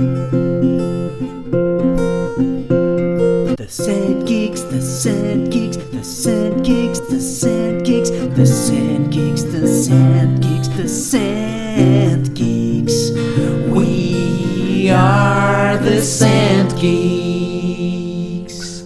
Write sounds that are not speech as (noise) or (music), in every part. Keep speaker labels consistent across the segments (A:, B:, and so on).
A: The Scent Geeks, the Scent Geeks, the Scent Geeks, the Scent Geeks, the Scent Geeks, the Scent Geeks, the Scent Geeks. We are the Scent Geeks.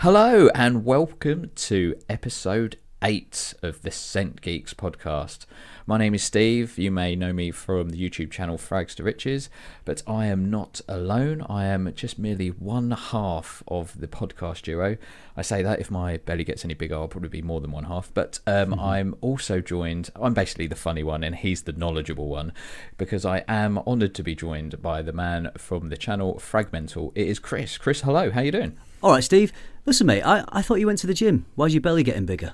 B: Hello and welcome to episode 8 of the Scent Geeks podcast. My name is Steve. You may know me from the YouTube channel Frags to Riches, but I am not alone. I am just merely one half of the podcast duo. I say that if my belly gets any bigger, I'll probably be more than one half. But um, I'm also joined, I'm basically the funny one, and he's the knowledgeable one, because I am honoured to be joined by the man from the channel Fragmental. It is Chris. Chris, hello. How are you doing?
A: All right, Steve. Listen, mate, I, I thought you went to the gym. Why's your belly getting bigger?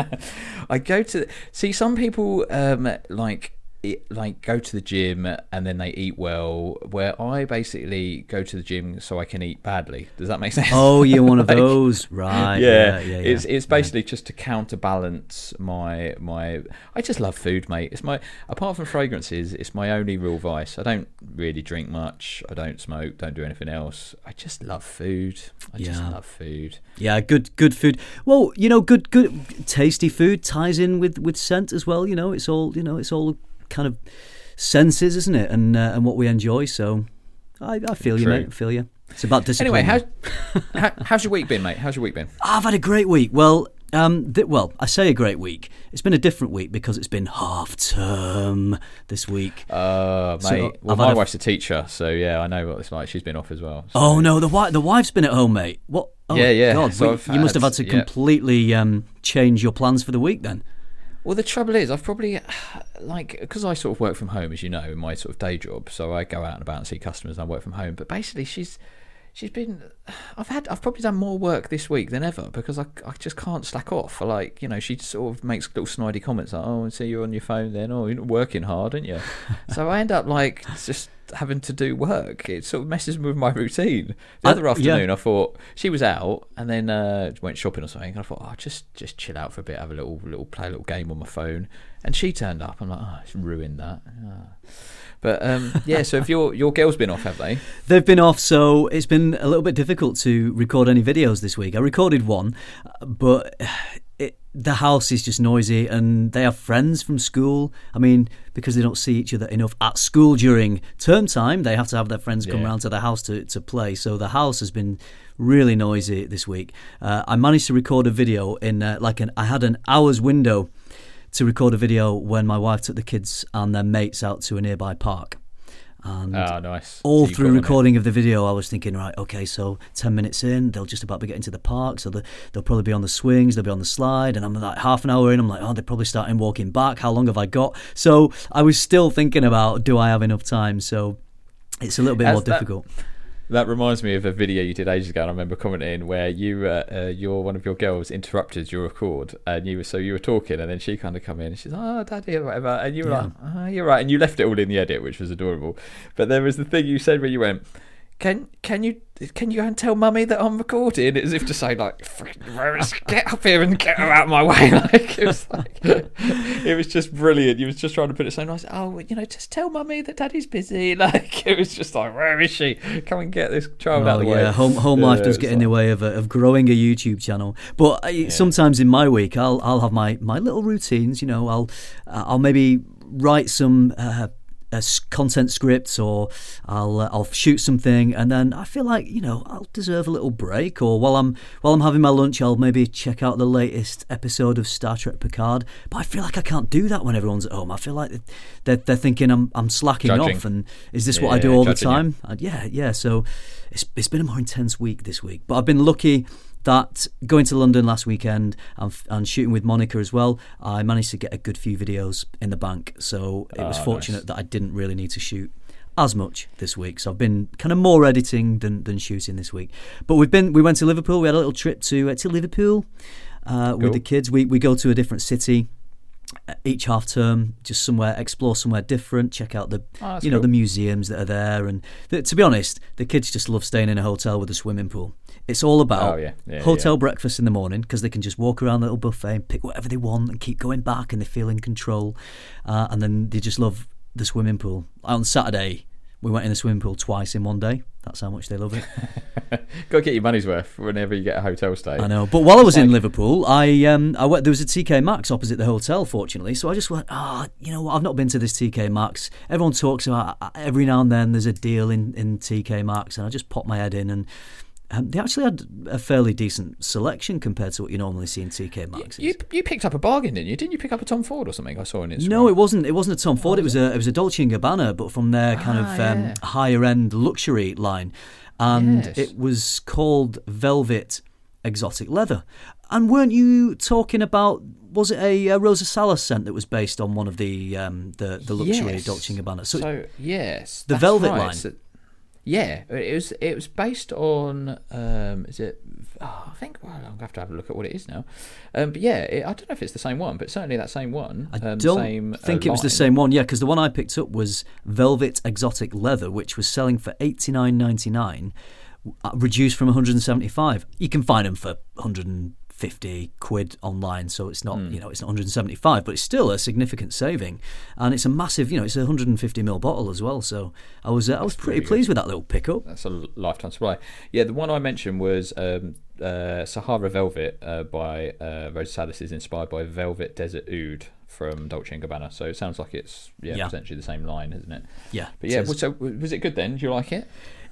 A: (laughs)
B: I go to see some people um, like it, like go to the gym and then they eat well. Where I basically go to the gym so I can eat badly. Does that make sense?
A: Oh, you're one of (laughs)
B: Like,
A: those, right?
B: Yeah,
A: yeah, yeah.
B: it's
A: yeah.
B: it's basically just to counterbalance my my. I just love food, mate. It's my apart from fragrances, it's my only real vice. I don't really drink much. I don't smoke. Don't do anything else. I just love food. I just love food.
A: Yeah, good good food. Well, you know, good good tasty food ties in with with scent as well. You know, it's all you know, it's all kind of senses, isn't it? And uh, and what we enjoy. So, I, I feel you, mate. I feel you. It's about discipline.
B: Anyway, how's how, how's your week been, mate? How's your week been?
A: I've had a great week. Well, um, th- well, I say a great week. It's been a different week because it's been half term this week.
B: Uh,
A: So,
B: mate. well,
A: I've
B: my
A: a-
B: wife's a teacher, so yeah, I know what it's like. She's been off as well. so-
A: Oh no, the wife the wife's been at home, mate. What? Oh,
B: Yeah, yeah.
A: God,
B: So
A: we- you must have
B: had-
A: had to
B: yeah.
A: completely um, change your plans for the week then.
B: Well, the trouble is, I've probably (sighs) like because I sort of work from home, as you know, in my sort of day job. So I go out and about and see customers, and I work from home. But basically, she's she's been. I've had I've probably done more work this week than ever because I, I just can't slack off. I like you know she sort of makes little snidey comments like, "Oh, I see you're on your phone then. Oh, you're not working hard, aren't you?" (laughs) so I end up like just having to do work. It sort of messes with my routine. The other
A: yeah.
B: afternoon, I thought she was out and then uh, went shopping or something. And I thought, oh, just just chill out for a bit, have a little little play a little game on my phone. And she turned up. I'm like, oh, it's ruined that. Ah. But um, yeah, so if your your girl's been off, have they?
A: They've been off, so it's been a little bit difficult to record any videos this week. I recorded one, but it, the house is just noisy, and they have friends from school. I mean, because they don't see each other enough at school during term time, they have to have their friends come
B: Yeah.
A: round to the house to, to play. So the house has been really noisy this week. Uh, I managed to record a video in uh, like an. I had an hour's window to record a video when my wife took the kids and their mates out to a nearby park. And
B: Oh, nice.
A: all
B: So
A: through
B: it.
A: recording of the video, I was thinking, right, okay, so 10 minutes in, they'll just about be getting to the park. So the, they'll probably be on the swings, they'll be on the slide. And I'm like, half an hour in, I'm like, oh, they're probably starting walking back. How long have I got? So I was still thinking about, do I have enough time? So it's a little bit
B: Has
A: more
B: that-
A: difficult.
B: That reminds me of a video you did ages ago. And I remember commenting where you, uh, uh, your one of your girls interrupted your record, and you were so you were talking, and then she kind of come in and she's, "Oh, daddy," or whatever, and you were
A: Yeah.
B: like, "Oh, you're right," and you left it all in the edit, which was adorable. But there was the thing you said where you went, "Can can you can you go and tell mummy that I'm recording?" As if to say, like, Rose, get up here and get her out of my way." (laughs) Like it was like, (laughs) it was just brilliant. You was just trying to put it so nice. Oh, you know, just tell mummy that daddy's busy. (laughs) Like it was just like, where is she? Come and get this child out
A: Oh
B: of the way.
A: yeah, home home life
B: Yeah,
A: does
B: it's
A: get in the way of uh, of growing a YouTube channel. But I, sometimes in my week, I'll I'll have my, my little routines. You know, I'll uh, I'll maybe write some. Uh, uh, s- content scripts or I'll uh, I'll shoot something and then I feel like you know I'll deserve a little break or while I'm while I'm having my lunch I'll maybe check out the latest episode of Star Trek Picard but I feel like I can't do that when everyone's at home I feel like they're, they're thinking I'm I'm slacking
B: Judging.
A: off and is this what I do all the time uh, yeah, yeah. So it's it's been a more intense week this week, but I've been lucky that going to London last weekend and, and shooting with Monica as well, I managed to get a good few videos in the bank. So it was
B: Ah,
A: fortunate
B: nice.
A: that I didn't really need to shoot as much this week. So I've been kind of more editing than, than shooting this week. But we've been we went to Liverpool. We had a little trip to uh, to Liverpool uh, with the kids. We we go to a different city uh, each half term, just somewhere explore somewhere different, check out the
B: Oh,
A: you know
B: cool.
A: the museums that are there, and th- to be honest, the kids just love staying in a hotel with a swimming pool. It's all about
B: Oh, yeah. Yeah,
A: hotel breakfast in the morning because they can just walk around the little buffet and pick whatever they want and keep going back and they feel in control, uh, and then they just love the swimming pool. On Saturday, we went in the swimming pool twice in one day. That's how much they love it. (laughs)
B: Got to get your money's worth whenever you get a hotel stay.
A: I know. But while I was in Liverpool, I um I went there was a TK Maxx opposite the hotel, fortunately. So I just went, ah, you know what? I've not been to this TK Maxx. Everyone talks about uh, every now and then there's a deal in in TK Maxx, and I just popped my head in and. Um, they actually had a fairly decent selection compared to what you normally see in TK Maxx.
B: You you picked up a bargain, didn't you? Didn't you pick up a Tom Ford or something? I saw in Instagram.
A: No, it wasn't. It wasn't a Tom Ford. It was a it was a Dolce and Gabbana, but from their kind
B: Ah,
A: of um,
B: yeah.
A: higher end luxury line, and
B: Yes.
A: it was called Velvet Exotic Leather. And weren't you talking about? Was it a, uh Rosa Salas scent that was based on one of the um, the the luxury
B: Yes.
A: Dolce and Gabbana? So,
B: So, yes,
A: The Velvet
B: right.
A: line.
B: Yeah, it was. It was based on. Um, is it? Oh, I think. Well, gonna have to have a look at what it is now. Um, but yeah, it, I don't know if it's the same one, but certainly that same one.
A: I
B: um,
A: don't
B: same, uh,
A: think it was the same one. Yeah, because the one I picked up was Velvet Exotic Leather, which was selling for eighty nine ninety nine, uh, reduced from one hundred and seventy five. You can find them for hundred and fifty quid online, so it's not
B: Hmm.
A: you know it's not one hundred and seventy five, but it's still a significant saving, and it's a massive you know it's a hundred and fifty ml bottle as well. So I was uh, I was pretty
B: really good.
A: pleased with that little pickup.
B: That's a lifetime supply. Yeah, the one I mentioned was um, uh, Sahara Velvet uh, by uh, Rose Salas is inspired by Velvet Desert Oud from Dolce and Gabbana. So it sounds like it's yeah,
A: Yeah.
B: essentially the same line, isn't it?
A: Yeah,
B: But yeah, so was it good then? Do you like it?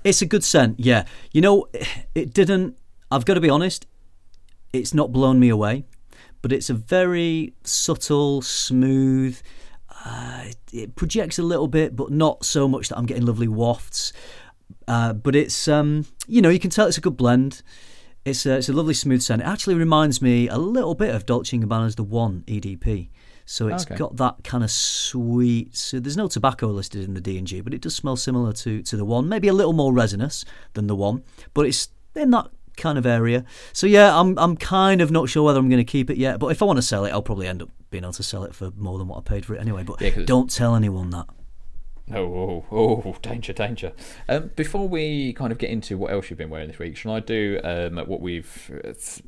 A: It's a good scent, yeah. You know, (sighs) it didn't. I've got to be honest. It's not blown me away, but it's a very subtle, smooth. Uh, it- projects a little bit, but not so much that I'm getting lovely wafts. Uh, but it's, um, you know, you can tell it's a good blend. It's a, it's a lovely smooth scent. It actually reminds me a little bit of Dolce & Gabbana's The One EDP. So it's
B: Okay.
A: got that kind of sweet. So there's no tobacco listed in the D and G, but it does smell similar to to the one. Maybe a little more resinous than the one, but it's in that kind of area. So yeah, I'm I'm kind of not sure whether I'm going to keep it yet. But if I want to sell it, I'll probably end up being able to sell it for more than what I paid for it anyway. But
B: Yeah,
A: don't tell anyone that.
B: Oh, oh, oh, danger, danger. Um, before we kind of get into what else you've been wearing this week, shall I do um, what we've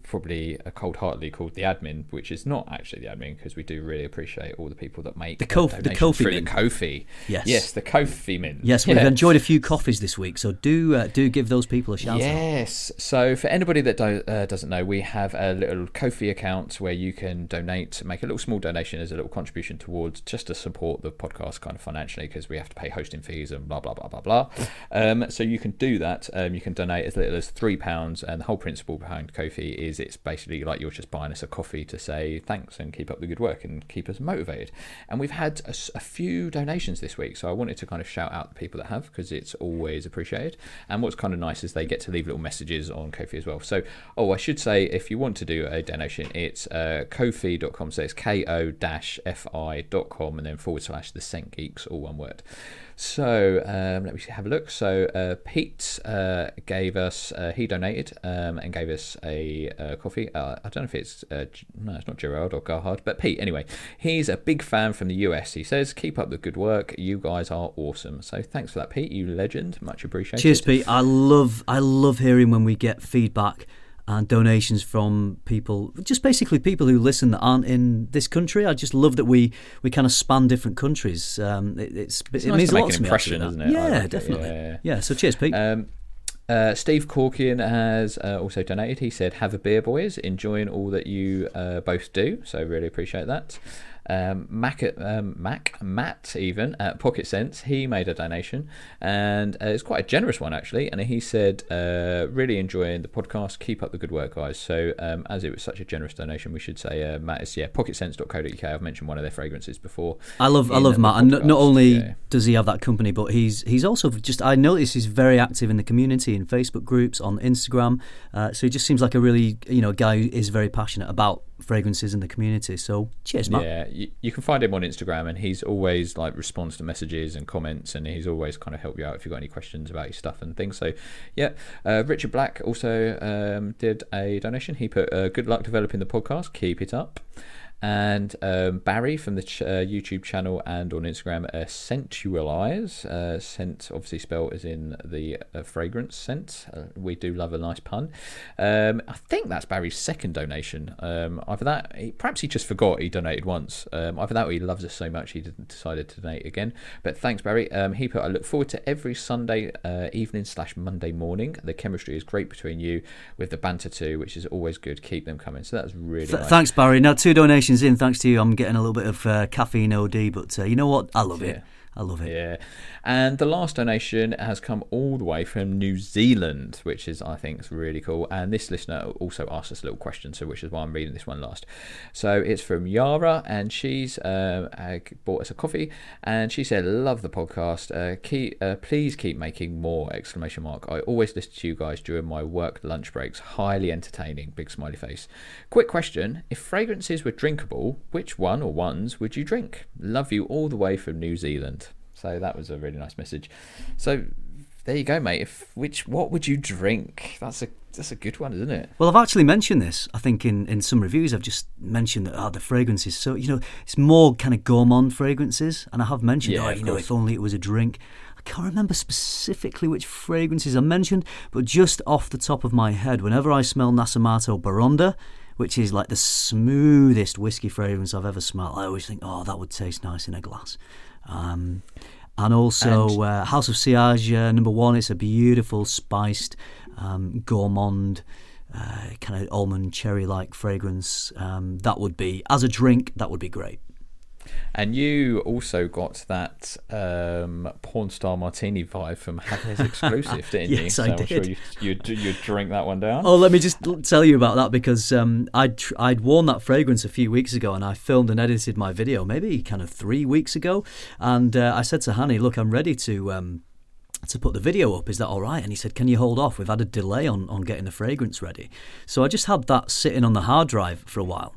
B: probably cold heartedly called the admin, which is not actually the admin because we do really appreciate all the people that make
A: The
B: uh,
A: Kof- the Ko-fi
B: through
A: Min.
B: the Ko-fi.
A: Yes.
B: Yes, the Ko-fi Min.
A: Yes, we've
B: Yeah.
A: enjoyed a few coffees this week, so do uh, do give those people a shout out.
B: Yes. So for anybody that do, uh, doesn't know, we have a little Ko-fi account where you can donate, make a little small donation as a little contribution towards just to support the podcast kind of financially because we have to pay hosting fees and blah blah blah blah blah. Um, so you can do that. Um, you can donate as little as three pounds, and the whole principle behind Ko-fi is it's basically like you're just buying us a coffee to say thanks and keep up the good work and keep us motivated. And we've had a few donations this week, so I wanted to kind of shout out the people that have because it's always appreciated. And what's kind of nice is they get to leave little messages on Ko-fi as well. So, oh, I should say if you want to do a donation, it's uh, kofi.com. So it's ko fi.com and then forward slash the Scent Geeks, all one word. So um, let me have a look. So uh, Pete uh, gave us, uh, he donated um, and gave us a uh, coffee. Uh, I don't know if it's uh, no, it's not Gerard or Garhard, but Pete. Anyway, he's a big fan from the US. He says, "Keep up the good work. You guys are awesome." So thanks for that, Pete. You legend. Much appreciated.
A: Cheers, Pete. I love I love hearing when we get feedback and donations from people, just basically people who listen that aren't in this country. I just love that we we kind of span different countries. Um, it, it's,
B: It's
A: it
B: nice
A: means
B: to
A: a
B: make
A: lot
B: an
A: to me.
B: impression, isn't it?
A: Yeah,
B: like it,
A: definitely.
B: yeah.
A: Yeah. So cheers, Pete.
B: Um, uh, Steve Corkian has uh, also donated. He said, "Have a beer, boys. Enjoying all that you uh, both do. So really appreciate that." Um, Mac, um, Mac, Matt, even at Pocket Sense, he made a donation, and uh, it's quite a generous one actually. And he said, uh, "Really enjoying the podcast. Keep up the good work, guys." So, um, as it was such a generous donation, we should say uh, Matt is yeah, PocketSense.co.uk. I've mentioned one of their fragrances before.
A: I love I love Matt, and not, not only
B: yeah.
A: does he have that company, but he's he's also just I notice he's very active in the community in Facebook groups on Instagram. Uh, so he just seems like a really you know guy who is very passionate about fragrances in the community. So cheers, Matt.
B: Yeah, you, you can find him on Instagram, and he's always like responds to messages and comments, and he's always kind of help you out if you've got any questions about your stuff and things. So, yeah, uh, Richard Black also um, did a donation. He put, uh, "Good luck developing the podcast. Keep it up." And um, Barry from the ch- uh, YouTube channel and on Instagram, uh, Sensualize. Uh, scent, obviously spelled as in the uh, fragrance scent. Uh, we do love a nice pun. Um, I think that's Barry's second donation. Um, either that, he, perhaps he just forgot he donated once. Um, either that or he loves us so much he didn't decided to donate again. But thanks, Barry. Um, he put, I look forward to every Sunday uh, evening slash Monday morning. The chemistry is great between you with the banter too, which is always good. Keep them coming. So that's really
A: Th-
B: nice.
A: Thanks, Barry. Now, two donations in, thanks to you. I'm getting a little bit of uh, caffeine OD, but uh, you know what? I love it. I love it.
B: Yeah. And the last donation has come all the way from New Zealand, which is, I think, is really cool. And this listener also asked us a little question, so which is why I'm reading this one last. So it's from Yara, and she's uh, uh, bought us a coffee, and she said, "Love the podcast. Uh, keep, uh, please keep making more!" Exclamation mark. I always listen to you guys during my work lunch breaks. Highly entertaining. Big smiley face. Quick question: If fragrances were drinkable, which one or ones would you drink? Love you all the way from New Zealand. So that was a really nice message. So there you go, mate. If which what would you drink? That's a that's a good one, isn't it?
A: Well, I've actually mentioned this. I think in, in some reviews, I've just mentioned that oh, the fragrances. So you know, it's more kind of gourmand fragrances, and I have mentioned,
B: Yeah,
A: oh, you know,
B: course.
A: if only it was a drink. I can't remember specifically which fragrances I mentioned, but just off the top of my head, whenever I smell Nasomatto Baraonda, which is like the smoothest whiskey fragrance I've ever smelled, I always think, oh, that would taste nice in a glass. Um, and also
B: And-
A: uh, House of Sillage, uh, number one. It's a beautiful, spiced, um, gourmand, uh, kind of almond cherry like fragrance. Um, that would be, as a drink, that would be great.
B: And you also got that um, porn star martini vibe from Hafez (laughs) exclusive, didn't you?
A: Yes,
B: so
A: I
B: am sure
A: did.
B: you you'd, you'd drink that one down.
A: Oh, let me just tell you about that because um, I'd I'd worn that fragrance a few weeks ago, and I filmed and edited my video maybe kind of three weeks ago, and uh, I said to Hanny, "Look, I'm ready to." Um, to put the video up, is that all right? And he said, Can you hold off? We've had a delay on, on getting the fragrance ready. So I just had that sitting on the hard drive for a while.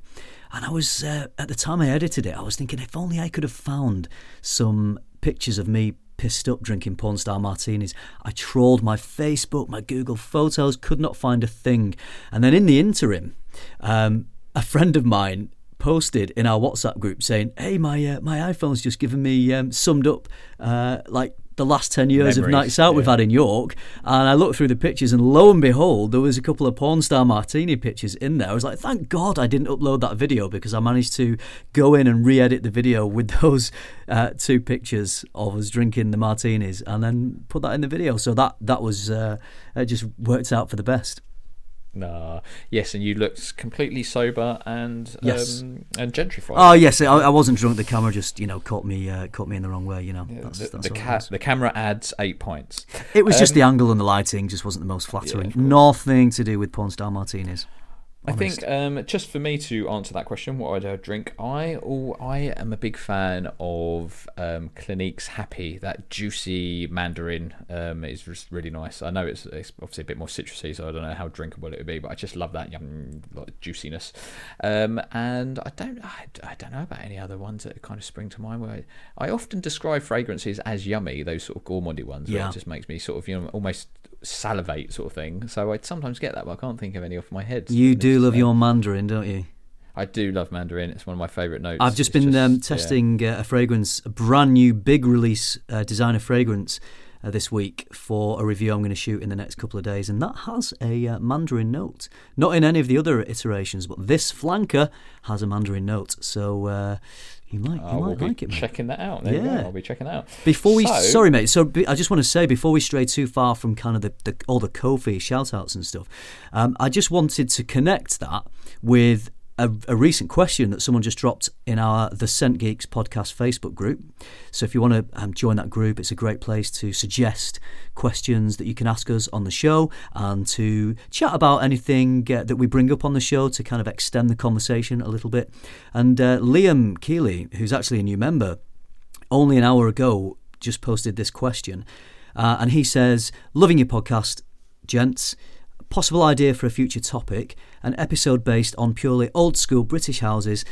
A: And I was, uh, at the time I edited it, I was thinking if only I could have found some pictures of me pissed up drinking porn star martinis. I trawled my Facebook, my Google Photos, could not find a thing. And then in the interim, um, a friend of mine posted in our WhatsApp group saying, "Hey, my uh, my iPhone's just given me um, summed up uh, like the last ten years of nights out we've had in York." And I looked through the pictures, and lo and behold, there was a couple of porn star martini pictures in there. I was like, "Thank God I didn't upload that video because I managed to go in and re-edit the video with (laughs) those uh, two pictures of us drinking the martinis, and then put that in the video." So that that was uh, it just worked out for the best.
B: Nah. Yes, and you looked completely sober and
A: Yes.
B: um, and gentrified.
A: Oh yes, I, I wasn't drunk. The camera just you know caught me uh, caught me in the wrong way. You know, that's,
B: the,
A: that's
B: the, ca- the camera adds eight points.
A: It was just
B: Um,
A: the angle and the lighting just wasn't the most flattering.
B: course.
A: Nothing to do with porn star martinis.
B: I think um, just for me to answer that question, what I'd drink, I oh, I am a big fan of um, Clinique's Happy. That juicy mandarin um, is really nice. I know it's, it's obviously a bit more citrusy, so I don't know how drinkable it would be, but I just love that yum like juiciness. Um, and I don't I, I don't know about any other ones that kind of spring to mind. Where I, I often describe fragrances as yummy, those sort of gourmandy ones. Where
A: Yeah.
B: it just makes me sort of you know almost salivate sort of thing. So I sometimes get that, but I can't think of any off my head.
A: You do love your Mandarin, don't you?
B: I do love Mandarin. It's one of my favourite notes.
A: I've just
B: It's
A: been um,
B: yeah.
A: testing uh, a fragrance, a brand new big release uh, designer fragrance uh, this week for a review I'm going to shoot in the next couple of days, and that has a uh, Mandarin note. Not in any of the other iterations, but this flanker has a Mandarin note. So uh, you might, you
B: will
A: might
B: be
A: like it, mate.
B: checking that out. There.
A: Yeah.
B: I'll be checking that out.
A: Before we,
B: So-
A: sorry, mate. So I just want to say before we stray too far from kind of the, the all the Kofi shout outs and stuff, um, I just wanted to connect that with a, a recent question that someone just dropped in our The Scent Geeks podcast Facebook group. So if you want to um, join that group, it's a great place to suggest questions that you can ask us on the show and to chat about anything uh, that we bring up on the show to kind of extend the conversation a little bit. And uh, Liam Keeley, who's actually a new member, only an hour ago just posted this question. Uh, and he says, Loving your podcast, gents. Possible idea for a future topic an episode based on purely old school British houses.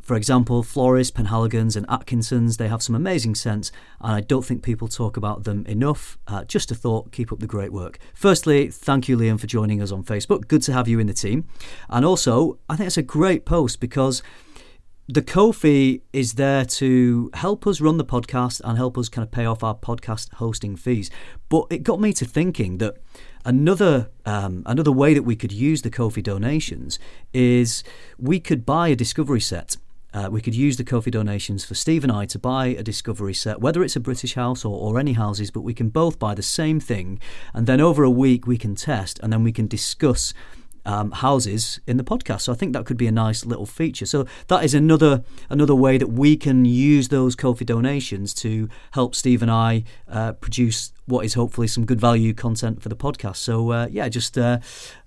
A: For example, Floris, Penhaligons, and Atkinsons, they have some amazing scents, and I don't think people talk about them enough. Uh, just a thought, keep up the great work. Firstly, thank you, Liam, for joining us on Facebook. Good to have you in the team. And also, I think it's a great post because the Ko-fi is there to help us run the podcast and help us kind of pay off our podcast hosting fees. But it got me to thinking that another um, another way that we could use the Ko-fi donations is we could buy a discovery set. Uh, we could use the Ko-fi donations for Steve and I to buy a discovery set, whether it's a British house or, or any houses, but we can both buy the same thing, and then over a week we can test, and then we can discuss um, houses in the podcast. So I think that could be a nice little feature. So that is another another way that we can use those Ko-fi donations to help Steve and I uh, produce what is hopefully some good value content for the podcast. So uh, yeah, just uh,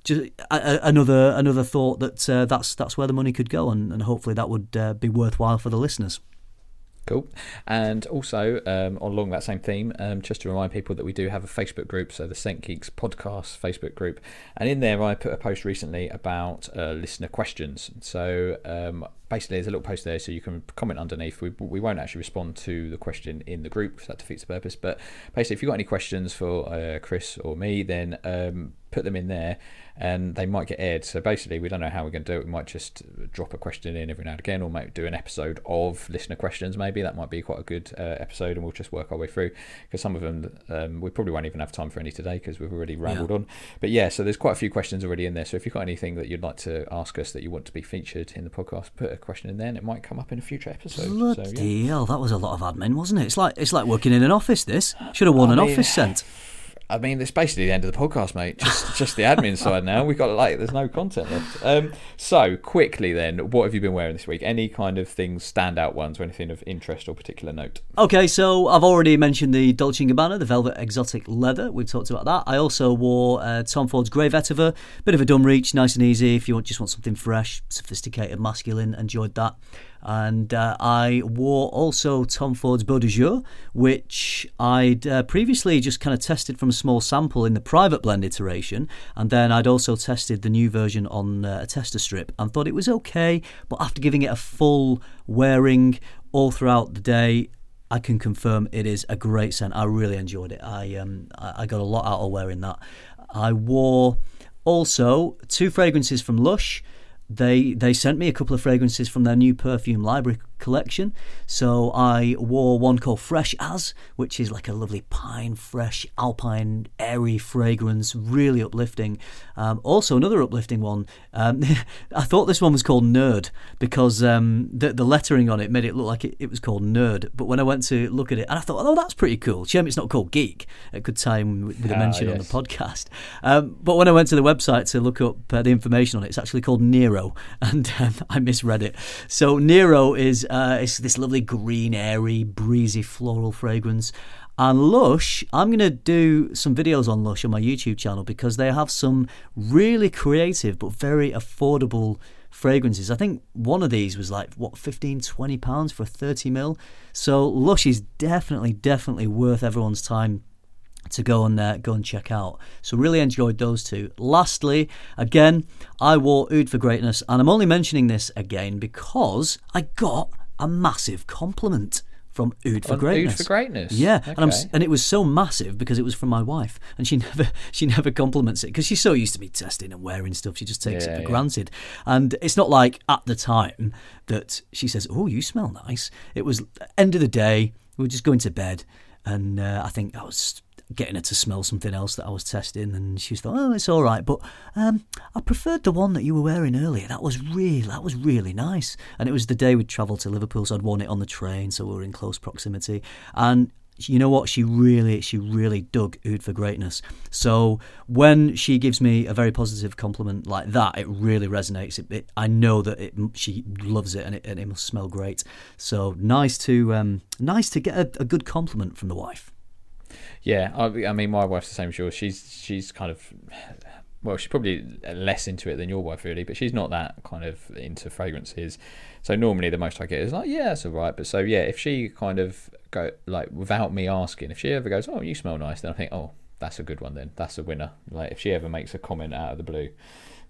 A: just another another thought that uh, that's that's where the money could go, and, and hopefully that would uh, be worthwhile for the listeners.
B: Cool. And also, um, along that same theme, um, just to remind people that we do have a Facebook group, so the Scent Geeks podcast Facebook group. And in there, I put a post recently about uh, listener questions. So um, basically, there's a little post there, so you can comment underneath. We, we won't actually respond to the question in the group, so that defeats the purpose. But basically, if you've got any questions for uh, Chris or me, then um, put them in there and they might get aired. So basically, we don't know how we're going to do it. We might just drop a question in every now and again, or might do an episode of listener questions. Maybe that might be quite a good uh, episode, and we'll just work our way through because some of them um, we probably won't even have time for any today because we've already rambled yeah. on. But yeah, so there's quite a few questions already in there. So if you've got anything that you'd like to ask us that you want to be featured in the podcast, put a question in there, and it might come up in a future episode.
A: Bloody so, yeah. hell, that was a lot of admin, wasn't it? It's like it's like working in an office. This should have won I an mean, office cent.
B: I mean, it's basically the end of the podcast, mate. Just (laughs) just the admin side now. We've got like, there's no content left. Um, so quickly then, what have you been wearing this week? Any kind of things, standout ones, or anything of interest or particular note?
A: Okay, so I've already mentioned the Dolce & Gabbana, the Velvet Exotic Leather. We've talked about that. I also wore uh, Tom Ford's Grey Vetiver, bit of a dumb reach, nice and easy. If you want, just want something fresh, sophisticated, masculine, enjoyed that. And uh, I wore also Tom Ford's Beau de Jour, which I'd uh, previously just kind of tested from a small sample in the private blend iteration. And then I'd also tested the new version on uh, a tester strip and thought it was okay. But after giving it a full wearing all throughout the day, I can confirm it is a great scent. I really enjoyed it. I um I got a lot out of wearing that. I wore also two fragrances from Lush they they sent me a couple of fragrances from their new perfume library collection. So I wore one called Fresh As, which is like a lovely pine, fresh, alpine, airy fragrance, really uplifting. Um, also, another uplifting one. Um, (laughs) I thought this one was called Nerd because um, the, the lettering on it made it look like it, it, was called Nerd. But when I went to look at it, and I thought, oh, that's pretty cool. Shame it's not called Geek. It could tie in with, ah, mention yes. on the podcast. Um, but when I went to the website to look up uh, the information on it, it's actually called Nero, (laughs) and um, I misread it. So Nero is uh, it's this lovely green, airy, breezy floral fragrance. And Lush, I'm going to do some videos on Lush on my YouTube channel because they have some really creative but very affordable fragrances. I think one of these was like, what, 15, 20 pounds for a 30 mil? So Lush is definitely, definitely worth everyone's time to go and uh, go and check out. So really enjoyed those two. Lastly, again, I wore Oud for Greatness, and I'm only mentioning this again because I got a massive compliment from Oud for Greatness.
B: Oud for Greatness.
A: Yeah, okay. and, and, it was so massive because it was from my wife, and she (laughs) never she never compliments it because she's so used to me testing and wearing stuff. She just takes yeah, it for yeah. granted, and it's not like at the time that she says, "Oh, you smell nice." It was end of the day. We were just going to bed, and uh, I think I was getting her to smell something else that I was testing, and she thought, "Oh, it's all right," but um, I preferred the one that you were wearing earlier. That was really, that was really nice. And it was the day we'd travelled to Liverpool, so I'd worn it on the train, so we were in close proximity. And you know what? She really, she really dug Oud for greatness. So when she gives me a very positive compliment like that, it really resonates. It, it, I know that it, she loves it and, it, and it must smell great. So nice to, um, nice to get a, a good compliment from the wife.
B: Yeah, I, I, mean, my wife's the same as yours. She's she's kind of well, she's probably less into it than your wife really, but she's not that kind of into fragrances. So normally the most I get is like, yeah, that's all right. But so yeah, if she kind of go like without me asking, if she ever goes, oh, you smell nice, then I think, oh, that's a good one. Then that's a winner. Like if she ever makes a comment out of the blue,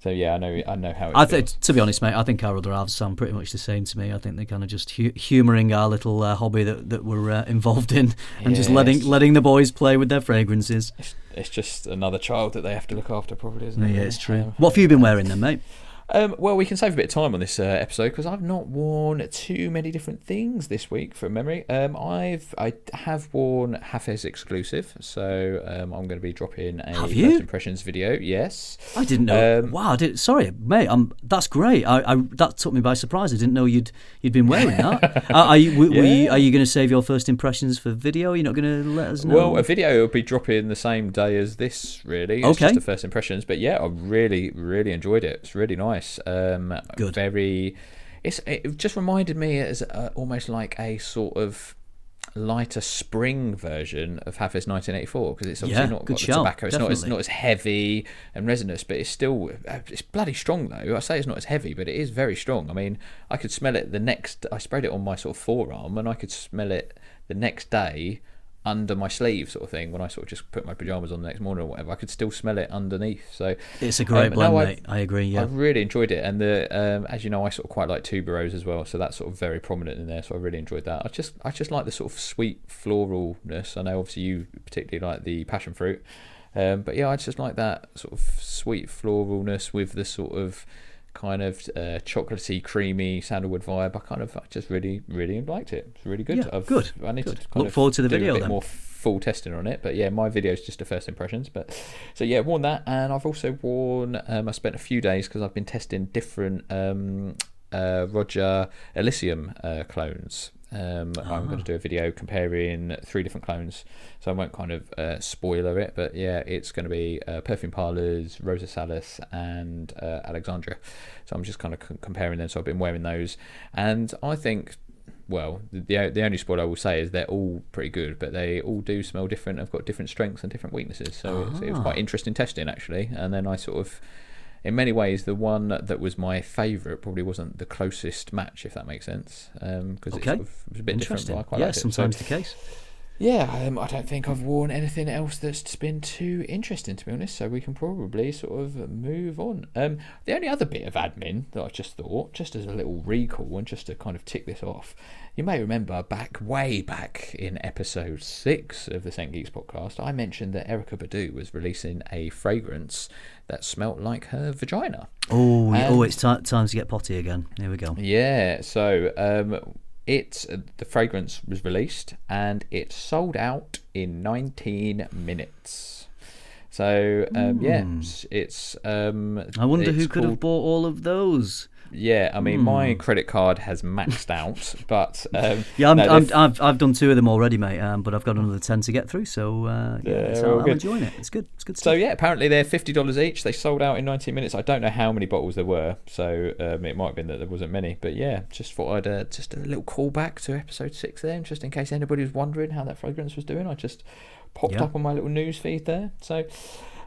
B: so yeah, I know I know how. It I
A: to be honest, mate, I think our other halves sound pretty much the same to me. I think they're kind of just hu- humouring our little uh, hobby that, that we're uh, involved in, (laughs) and yeah, just letting letting the boys play with their fragrances.
B: It's, it's, just another child that they have to look after, probably, isn't it?
A: Yeah, it's true. Um, what have you been wearing then, mate?
B: Um, well, we can save a bit of time on this uh, episode because I've not worn too many different things this week from memory. Um, I've I have worn Hafez exclusive, so um, I'm going to be dropping a
A: Have
B: first impressions video. Yes,
A: I didn't know.
B: Um,
A: wow, I did, sorry, mate. Um, that's great. I, I that took me by surprise. I didn't know you'd you'd been wearing that. (laughs) uh, are you, were, were you, are you going to save your first impressions for video? You're not going to let us know?
B: Well, a video will be dropping the same day as this. Really, it's
A: Okay.
B: just the first impressions. But yeah, I really, really enjoyed it. It's really nice. Um,
A: Good.
B: Very. It's. It just reminded me as uh, almost like a sort of lighter spring version of Hafez 1984 because it's obviously
A: Yeah,
B: not
A: good
B: got the
A: shout,
B: tobacco. It's not. It's not as heavy and resinous, but it's still. uh, It's bloody strong though. I say it's not as heavy, but it is very strong. I mean, I could smell it the next. I sprayed it on my sort of forearm, and I could smell it the next day under my sleeve, sort of thing. When I sort of just put my pajamas on the next morning or whatever, I could still smell it underneath. So
A: it's a great
B: um,
A: blend,
B: no, I-
A: mate. I agree. Yeah.
B: I really enjoyed it, and the um, as you know, I sort of quite like tuberose as well, so that's sort of very prominent in there. So I really enjoyed that. I just I just like the sort of sweet floralness. I know obviously you particularly like the passion fruit, um, but yeah, I just like that sort of sweet floralness with the sort of kind of uh, chocolatey, creamy sandalwood vibe. I kind of I just really really liked it. It's really good.
A: Yeah,
B: I've,
A: good,
B: I need
A: good.
B: to
A: Look forward to the
B: do
A: video
B: a bit
A: then.
B: more full testing on it. But yeah, my video is just a first impressions. But so yeah, worn that, and I've also worn. Um, I spent a few days because I've been testing different um, uh, Roja Elysium uh, clones. Um, I'm going to do a video comparing three different clones, so I won't kind of uh, spoiler it. But yeah, it's going to be uh, Perfume Parlors, Rosa Salas, and uh, Alexandria. So I'm just kind of c- comparing them. So I've been wearing those, and I think well, the the only spoiler I will say is they're all pretty good, but they all do smell different. Have got different strengths and different weaknesses. So it's, it was quite
A: Ah.
B: interesting testing actually. And then I sort of, in many ways, the one that was my favourite probably wasn't the closest match, if that makes sense, um, because
A: Okay.
B: it, sort of, it was a bit different. But I quite
A: yeah,
B: it. So-
A: sometimes the case.
B: Yeah, um, I don't think I've worn anything else that's been too interesting, to be honest. So we can probably sort of move on. Um, the only other bit of admin that I just thought, just as a little recall and just to kind of tick this off, you may remember back way back in episode six of the Scent Geeks podcast, I mentioned that Erykah Badu was releasing a fragrance that smelt like her vagina.
A: Oh, yeah, oh, it's ti time to get potty again. Here we go.
B: Yeah, so um, it the fragrance was released and it sold out in 19 minutes. So um, yeah, it's, um,
A: I wonder who
B: it's
A: could have bought all of those.
B: Yeah, I mean my credit card has maxed out, (laughs) but um,
A: Yeah, I'm,
B: no,
A: I'm,
B: they've-
A: I've I've done two of them already, mate. Um, but I've got another ten to get through. So uh, yeah,
B: Yeah,
A: so I'm
B: good.
A: enjoying it. It's good. It's good
B: So yeah, apparently they're fifty dollars each. They sold out in nineteen minutes. I don't know how many bottles there were, so um, it might have been that there wasn't many. But yeah, just thought I'd uh, just a little callback to episode six there, just in case anybody was wondering how that fragrance was doing. I just popped
A: Yeah.
B: up on my little news feed there. So.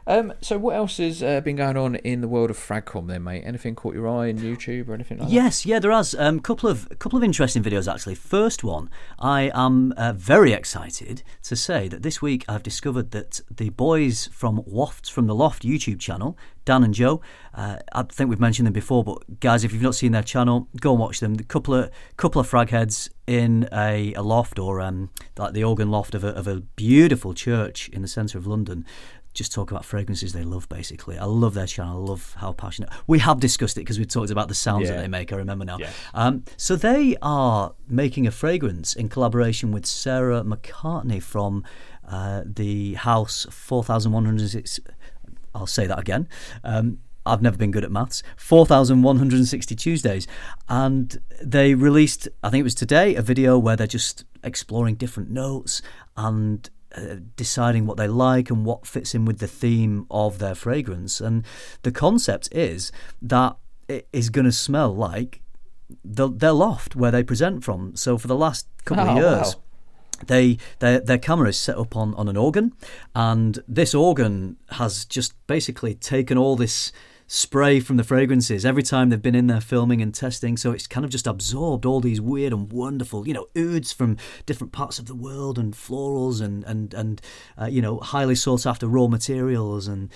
B: Um, so what else has uh, been going on in the world of Fragcom then, mate? Anything caught your eye in YouTube or anything like that?
A: Yes, yeah, there has a um, couple of couple of interesting videos actually. First one, I am uh, very excited to say that this week I've discovered that the boys from Waft from the Loft YouTube channel, Dan and Joe, uh, I think we've mentioned them before, but guys, if you've not seen their channel, go and watch them. A couple of couple of frag heads in a, a loft or um, like the organ loft of a, of a beautiful church in the centre of London just talk about fragrances they love basically i love their channel i love how passionate we have discussed it because we talked about the sounds that they make i remember now
B: Yeah.
A: um, so they are making a fragrance in collaboration with sarah mccartney from uh, the house 4106 i'll say that again um, I've never been good at maths. 4,160 Tuesdays. And they released, I think it was today, a video where they're just exploring different notes and uh, deciding what they like and what fits in with the theme of their fragrance. And the concept is that it is going to smell like the, their loft where they present from. So for the last couple
B: Oh,
A: of years,
B: wow.
A: they their their camera is set up on, on an organ, and this organ has just basically taken all this spray from the fragrances every time they've been in there filming and testing. So it's kind of just absorbed all these weird and wonderful, you know, ouds from different parts of the world and florals and and and uh, you know highly sought after raw materials and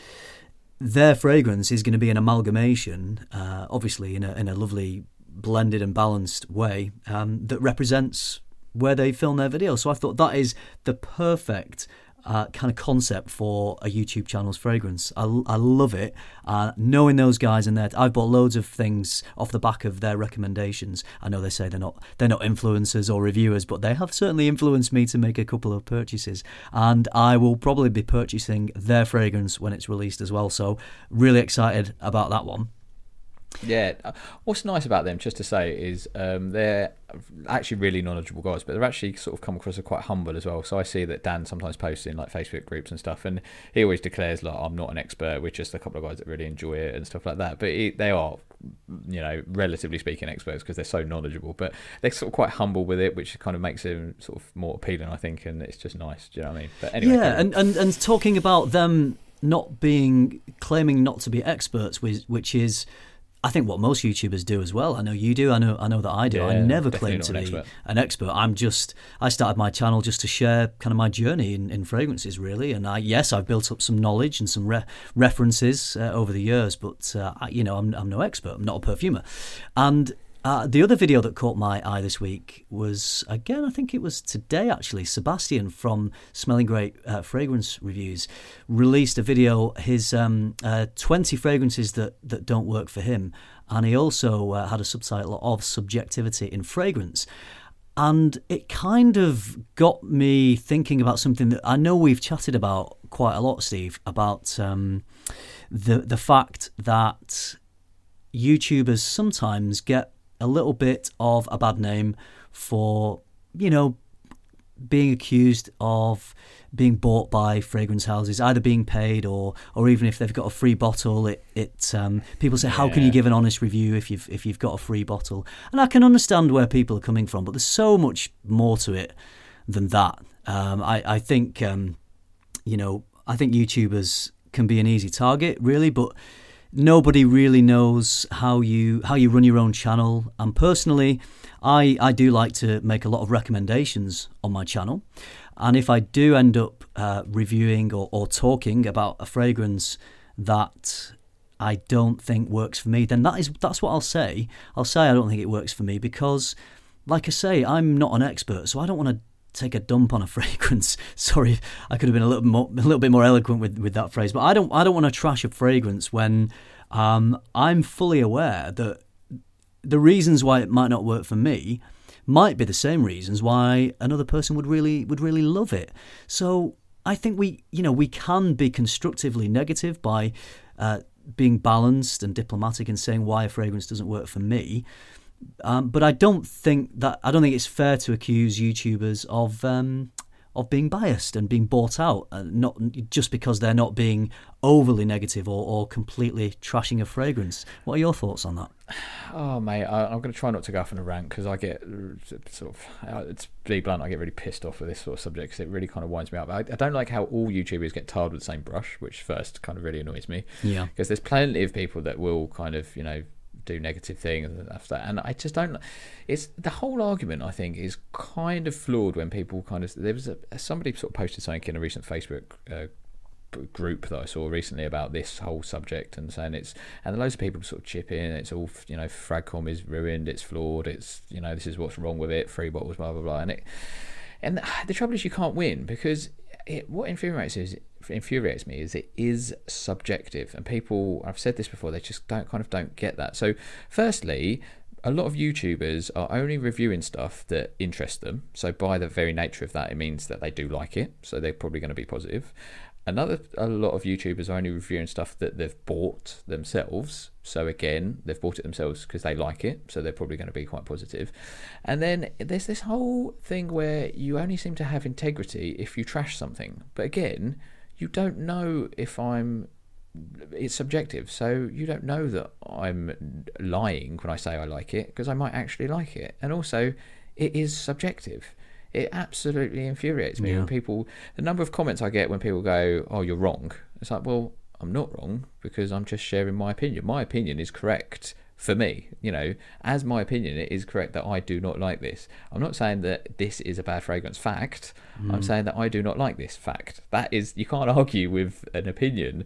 A: their fragrance is going to be an amalgamation, uh, obviously in a in a lovely blended and balanced way um, that represents where they film their video. So I thought that is the perfect uh, kind of concept for a YouTube channel's fragrance. I, I love it. Uh, knowing those guys in there, I've bought loads of things off the back of their recommendations. I know they say they're not they're not influencers or reviewers, but they have certainly influenced me to make a couple of purchases. And I will probably be purchasing their fragrance when it's released as well. So really excited about that one.
B: Yeah, uh, what's nice about them, just to say, is um, they're actually really knowledgeable guys, but they're actually sort of come across as quite humble as well. So I see that Dan sometimes posts in like Facebook groups and stuff, and he always declares like I'm not an expert. We're just a couple of guys that really enjoy it and stuff like that. But it, they are, you know, relatively speaking, experts because they're so knowledgeable. But they're sort of quite humble with it, which kind of makes them sort of more appealing, I think. And it's just nice. Do you know what I mean? But anyway,
A: yeah, and, and and talking about them not being claiming not to be experts, which, which is I think what most YouTubers do as well. I know you do. I know. I know that I do.
B: Yeah,
A: I never claim to
B: an
A: be
B: expert.
A: an expert. I'm just. I started my channel just to share kind of my journey in, in fragrances, really. And I yes, I've built up some knowledge and some re- references uh, over the years, but uh, I, you know, I'm I'm no expert. I'm not a perfumer. And uh, the other video that caught my eye this week was again, I think it was today actually. Sebastian from Smelling Great uh, Fragrance Reviews released a video, his um, uh, 20 fragrances that, that don't work for him. And he also uh, had a subtitle of Subjectivity in Fragrance. And it kind of got me thinking about something that I know we've chatted about quite a lot, Steve, about um, the, the fact that YouTubers sometimes get a little bit of a bad name for, you know, being accused of being bought by fragrance houses, either being paid or, or even if they've got a free bottle, it, it um, people say, how can you give an honest review if you've if you've got a free bottle? And I can understand where people are coming from, but there's so much more to it than that. Um, I I think um, you know I think YouTubers can be an easy target, really, but nobody really knows how you how you run your own channel. And personally, I I do like to make a lot of recommendations on my channel, and if I do end up uh, reviewing or, or talking about a fragrance that I don't think works for me, then that is that's what I'll say. I'll say I don't think it works for me because, like I say, I'm not an expert, so I don't want to take a dump on a (laughs) fragrance. Sorry, I could have been a little more, a little bit more eloquent with, with that phrase, but I don't I don't want to trash a fragrance when um, I'm fully aware that the reasons why it might not work for me might be the same reasons why another person would really would really love it. So I think we you know we can be constructively negative by uh, being balanced and diplomatic and saying why a fragrance doesn't work for me. Um, but I don't think that I don't think it's fair to accuse YouTubers of um, of being biased and being bought out, uh, not just because they're not being overly negative or, or completely trashing a fragrance. What are your thoughts on that?
B: Oh mate, I, I'm going to try not to go off on a rant because I get sort of, uh, it's to be blunt, I get really pissed off with this sort of subject because it really kind of winds me up. I, I don't like how all YouTubers get tarred with the same brush, which first kind of really annoys me.
A: Yeah.
B: because there's plenty of people that will kind of you know do negative things and after that. And i just don't it's the whole argument i think is kind of flawed when people kind of there was a somebody sort of posted something in a recent facebook uh, group that I saw recently about this whole subject and saying it's and the loads of people sort of chip in it's all you know fragcom is ruined it's flawed it's you know this is what's wrong with it free bottles blah blah blah. And it and the trouble is you can't win because it, what infuriates is infuriates me is it is subjective and people I've said this before they just don't kind of don't get that. So firstly, a lot of YouTubers are only reviewing stuff that interests them. So by the very nature of that, it means that they do like it. So they're probably going to be positive. Another, a lot of YouTubers are only reviewing stuff that they've bought themselves. So again, they've bought it themselves because they like it. So they're probably going to be quite positive. And then there's this whole thing where you only seem to have integrity if you trash something. But again, you don't know if I'm it's subjective so you don't know that i'm lying when i say i like it because i might actually like it. And also it is subjective. It absolutely infuriates me
A: Yeah.
B: when people the number of comments i get when people go oh you're wrong. It's like well i'm not wrong because i'm just sharing my opinion. My opinion is correct for me you know as my opinion it is correct that i do not like this. I'm not saying that this is a bad fragrance fact. I'm mm. saying that i do not like this fact. That is you can't (laughs) argue with an opinion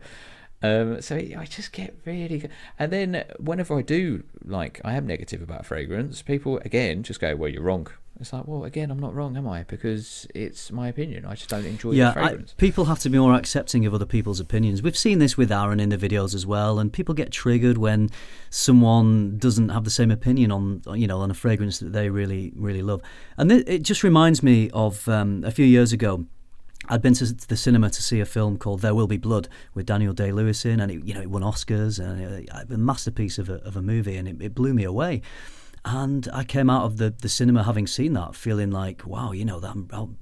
B: Um, so I just get really, and then whenever I do like I am negative about fragrance, people again just go, "Well, you're wrong." It's like, well, again, I'm not wrong, am I? Because it's my opinion. I just don't enjoy
A: yeah,
B: the
A: I,
B: fragrance.
A: people have to be more accepting of other people's opinions. We've seen this with Aaron in the videos as well, and people get triggered when someone doesn't have the same opinion on you know on a fragrance that they really really love. And th- it just reminds me of um, a few years ago. I'd been to the cinema to see a film called There Will Be Blood with Daniel Day Lewis in, and it, you know it won Oscars and it, a masterpiece of a, of a movie, and it, it blew me away. And I came out of the, the cinema having seen that, feeling like, wow, you know, that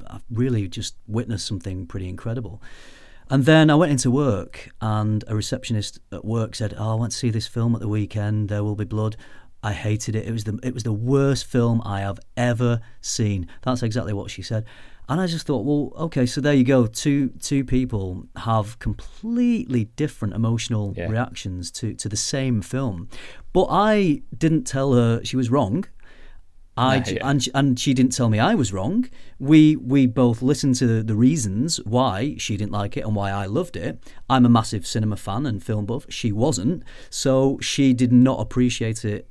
A: I've really just witnessed something pretty incredible. And then I went into work, and a receptionist at work said, "Oh, I went to see this film at the weekend. There will be blood." I hated it. It was the it was the worst film I have ever seen. That's exactly what she said. And I just thought, well, okay, so there you go. Two two people have completely different emotional
B: Yeah.
A: reactions to, to the same film. But I didn't tell her she was wrong. I
B: No, yeah.
A: and and she didn't tell me I was wrong. We we both listened to the, the reasons why she didn't like it and why I loved it. I'm a massive cinema fan and film buff. She wasn't, so she did not appreciate it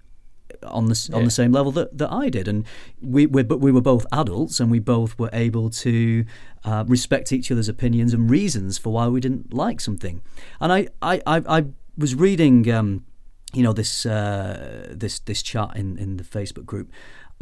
A: on the on the same level that, that I did, and we we but we were both adults, and we both were able to uh, respect each other's opinions and reasons for why we didn't like something. And I I I, I was reading, um, you know, this uh, this this chat in in the Facebook group.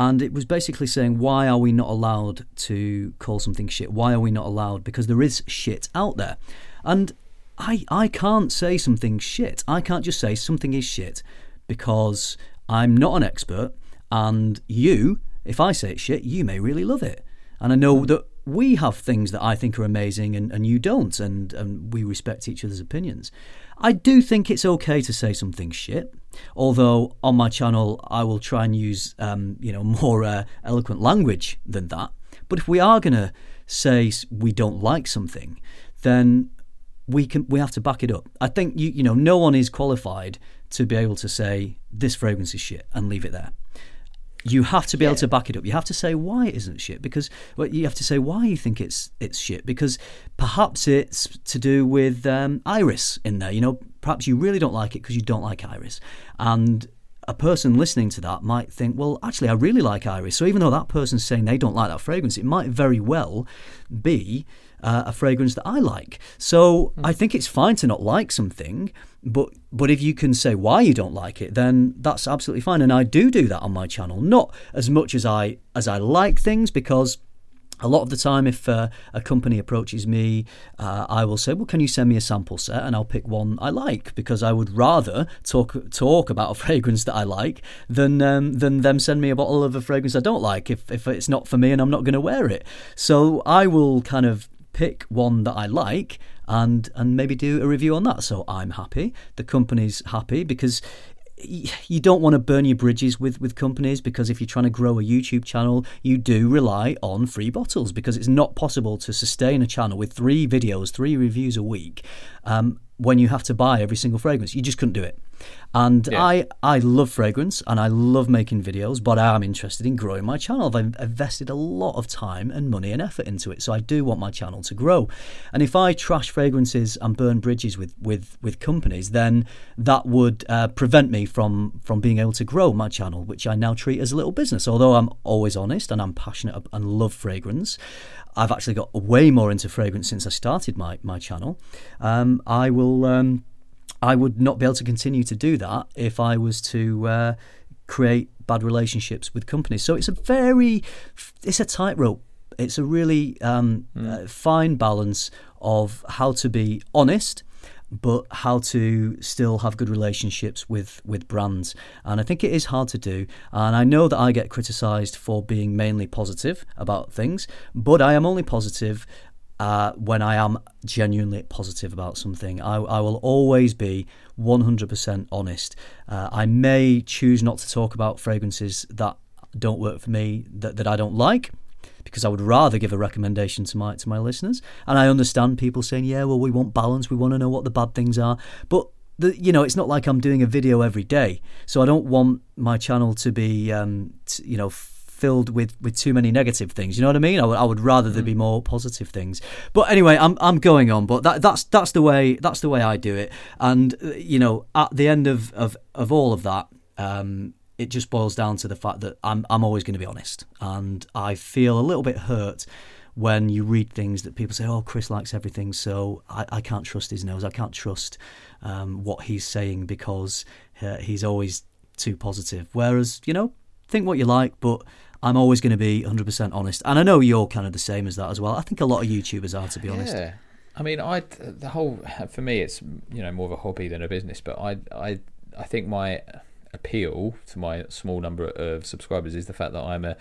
A: And it was basically saying, why are we not allowed to call something shit? Why are we not allowed? Because there is shit out there. And I, I can't say something's shit. I can't just say something is shit because I'm not an expert. And you, if I say it's shit, you may really love it. And I know that we have things that I think are amazing and, and you don't, and, and we respect each other's opinions. I do think it's okay to say something shit, although on my channel I will try and use um, you know (laughs) more uh, eloquent language than that. But if we are going to say we don't like something, then we can we have to back it up. I think you you know no one is qualified to be able to say this fragrance is shit and leave it there. You have to be able to back it up. You have to say why it isn't shit because well, you have to say why you think it's it's shit because perhaps it's to do with um, iris in there. You know, perhaps you really don't like it because you don't like iris, and a person listening to that might think, well, actually, I really like iris. So even though that person's saying they don't like that fragrance, it might very well be uh, a fragrance that I like. So I think it's fine to not like something, but but if you can say why you don't like it, then that's absolutely fine. And I do do that on my channel, not as much as I as I like things because. A lot of the time, if uh, a company approaches me, uh, I will say, "Well, can you send me a sample set?" and I'll pick one I like because I would rather talk talk about a (laughs) fragrance that I like than um, than them send me a bottle of a fragrance I don't like if if it's not for me and I'm not going to wear it. So I will kind of pick one that I like and and maybe do a review on that. So I'm happy, the company's happy because you don't want to burn your bridges with, with companies because if you're trying to grow a YouTube channel, you do rely on free bottles because it's not possible to sustain a channel with three videos, three reviews a week um, when you have to buy every single fragrance. You just couldn't do it. And
B: Yeah.
A: I, I love fragrance and I love making videos, but I am interested in growing my channel. I've invested a lot of time and money and effort into it, so I do want my channel to grow. And if I trash fragrances and burn bridges with with, with companies, then that would uh, prevent me from from being able to grow my channel, which I now treat as a little business. Although I'm always honest and I'm passionate and love fragrance. I've actually got way more into fragrance since I started my my channel. Um, I will. Um, I would not be able to continue to do that if I was to uh, create bad relationships with companies. So it's a very, it's a tightrope. It's a really um, uh, fine balance of how to be honest, but how to still have good relationships with with brands. And I think it is hard to do. And I know that I get criticised for being mainly positive about things, but I am only positive uh, when I am genuinely positive about something. I, I will always be 100% honest. Uh, I may choose not to talk about fragrances that don't work for me, that, that I don't like. Because I would rather give a recommendation to my to my listeners, and I understand people saying, "Yeah, well, we want balance. We want to know what the bad things are." But the, you know, it's not like I'm doing a video every day, so I don't want my channel to be, um, t- you know, filled with, with too many negative things. You know what I mean? I would, I would rather there be more positive things. But anyway, I'm I'm going on. But that that's that's the way that's the way I do it. And uh, you know, at the end of of, of all of that. Um, it just boils down to the fact that I'm I'm always going to be honest, and I feel a little bit hurt when you read things that people say, "Oh, Chris likes everything, so I, I can't trust his nose. I can't trust um, what he's saying because uh, he's always too positive." Whereas, you know, think what you like, but I'm always going to be 100% honest, and I know you're kind of the same as that as well. I think a lot of YouTubers are, to be honest.
B: Yeah. I mean, I the whole for me, it's you know more of a hobby than a business. But I I I think my appeal to my small number of subscribers is the fact that I'm a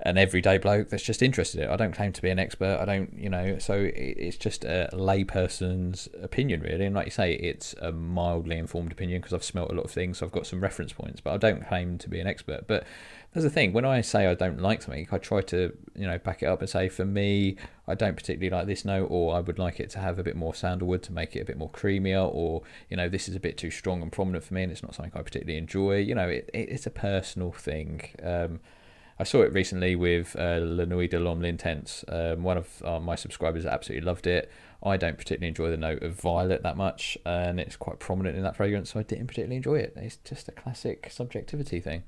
B: an everyday bloke that's just interested in it. I don't claim to be an expert. I don't, you know, so it's just a layperson's opinion, really. And like you say, it's a mildly informed opinion because I've smelt a lot of things, so I've got some reference points, but I don't claim to be an expert. But that's the thing. When I say I don't like something, I try to you know back it up and say for me, I don't particularly like this note, or I would like it to have a bit more sandalwood to make it a bit more creamier, or you know this is a bit too strong and prominent for me, and it's not something I particularly enjoy. You know, it, it it's a personal thing. Um, I saw it recently with uh, La de l'Homme l'Intense. Um, one of uh, my subscribers absolutely loved it. I don't particularly enjoy the note of violet that much, and it's quite prominent in that fragrance, so I didn't particularly enjoy it. It's just a classic subjectivity thing.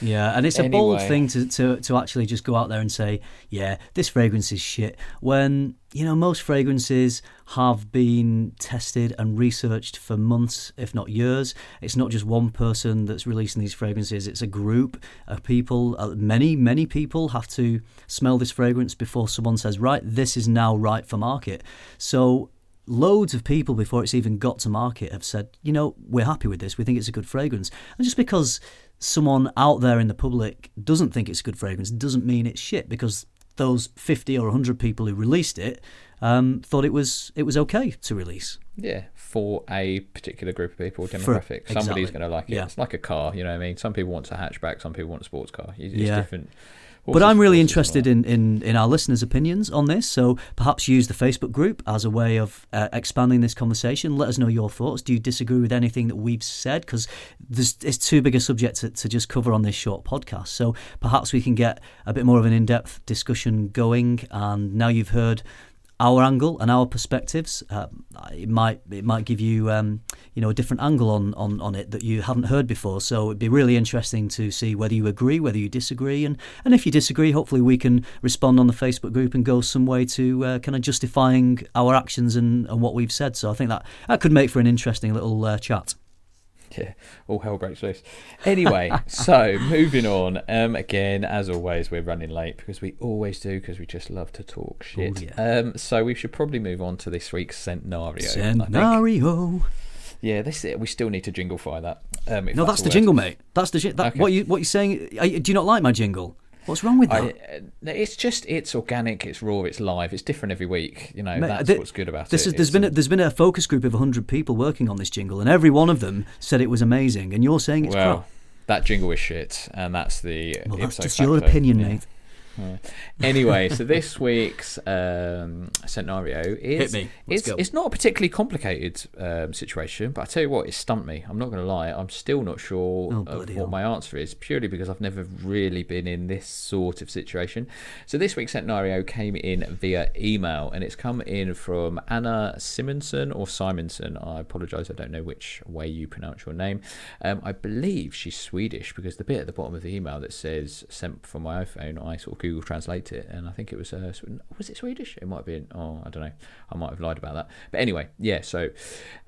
A: Yeah, and it's a bold thing to, to, to actually just go out there and say, yeah, this fragrance is shit, when, you know, most fragrances have been tested and researched for months, if not years. It's not just one person that's releasing these fragrances, it's a group of people. Uh, many, many people have to smell this fragrance before someone says, right, this is now right for market. So loads of people before it's even got to market have said, you know, we're happy with this. We think it's a good fragrance. And just because someone out there in the public doesn't think it's a good fragrance doesn't mean it's shit because those 50 or 100 people who released it um, thought it was it was okay to release.
B: Yeah, for a particular group of people, demographic. For, Somebody's going to like it. Yeah. It's like a car, you know what I mean? Some people want a hatchback, some people want a sports car. It's yeah. different
A: but I'm really interested in, in, in our listeners' opinions on this. So perhaps use the Facebook group as a way of uh, expanding this conversation. Let us know your thoughts. Do you disagree with anything that we've said? Because it's too big a subject to, to just cover on this short podcast. So perhaps we can get a bit more of an in depth discussion going. And now you've heard our angle and our perspectives. Uh, it might it might give you um, you know a different angle on, on, on it that you haven't heard before. So it'd be really interesting to see whether you agree, whether you disagree, and, and if you disagree, hopefully we can respond on the Facebook group and go some way to uh, kind of justifying our actions and, and what we've said. So I think that that could make for an interesting little uh, chat. (laughs)
B: yeah, all hell breaks loose. Anyway, (laughs) so moving on. Um, again, as always, we're running late because we always do because we just love to talk shit. Ooh, yeah. Um, so we should probably move on to this week's scenario.
A: Scenario.
B: Yeah, this we still need to jingle fire that.
A: Um, no, that's, that's the jingle, mate. That's the that, okay. what you what you saying. do you not like my jingle? What's wrong with that? I,
B: uh, it's just it's organic, it's raw, it's live, it's different every week. You know, Mate, that's the, what's good about
A: this
B: it.
A: Is, there's been a, there's been a focus group of hundred people working on this jingle, and every one of them said it was amazing. And you're saying it's well, crap.
B: That jingle is shit, and that's the.
A: Well, that's just your opinion, yeah. mate.
B: Yeah. Anyway, so this (laughs) week's um, scenario is it's, it's, not a particularly complicated um, situation, but I tell you what, it stumped me. I'm not going to lie, I'm still not sure oh, what hell. my answer is, purely because I've never really been in this sort of situation. So this week's scenario came in via email, and it's come in from Anna Simonson or Simonson. I apologise, I don't know which way you pronounce your name. Um, I believe she's Swedish because the bit at the bottom of the email that says "sent from my iPhone," I sort of Google Translate it, and I think it was uh, was it Swedish? It might have been. Oh, I don't know. I might have lied about that. But anyway, yeah. So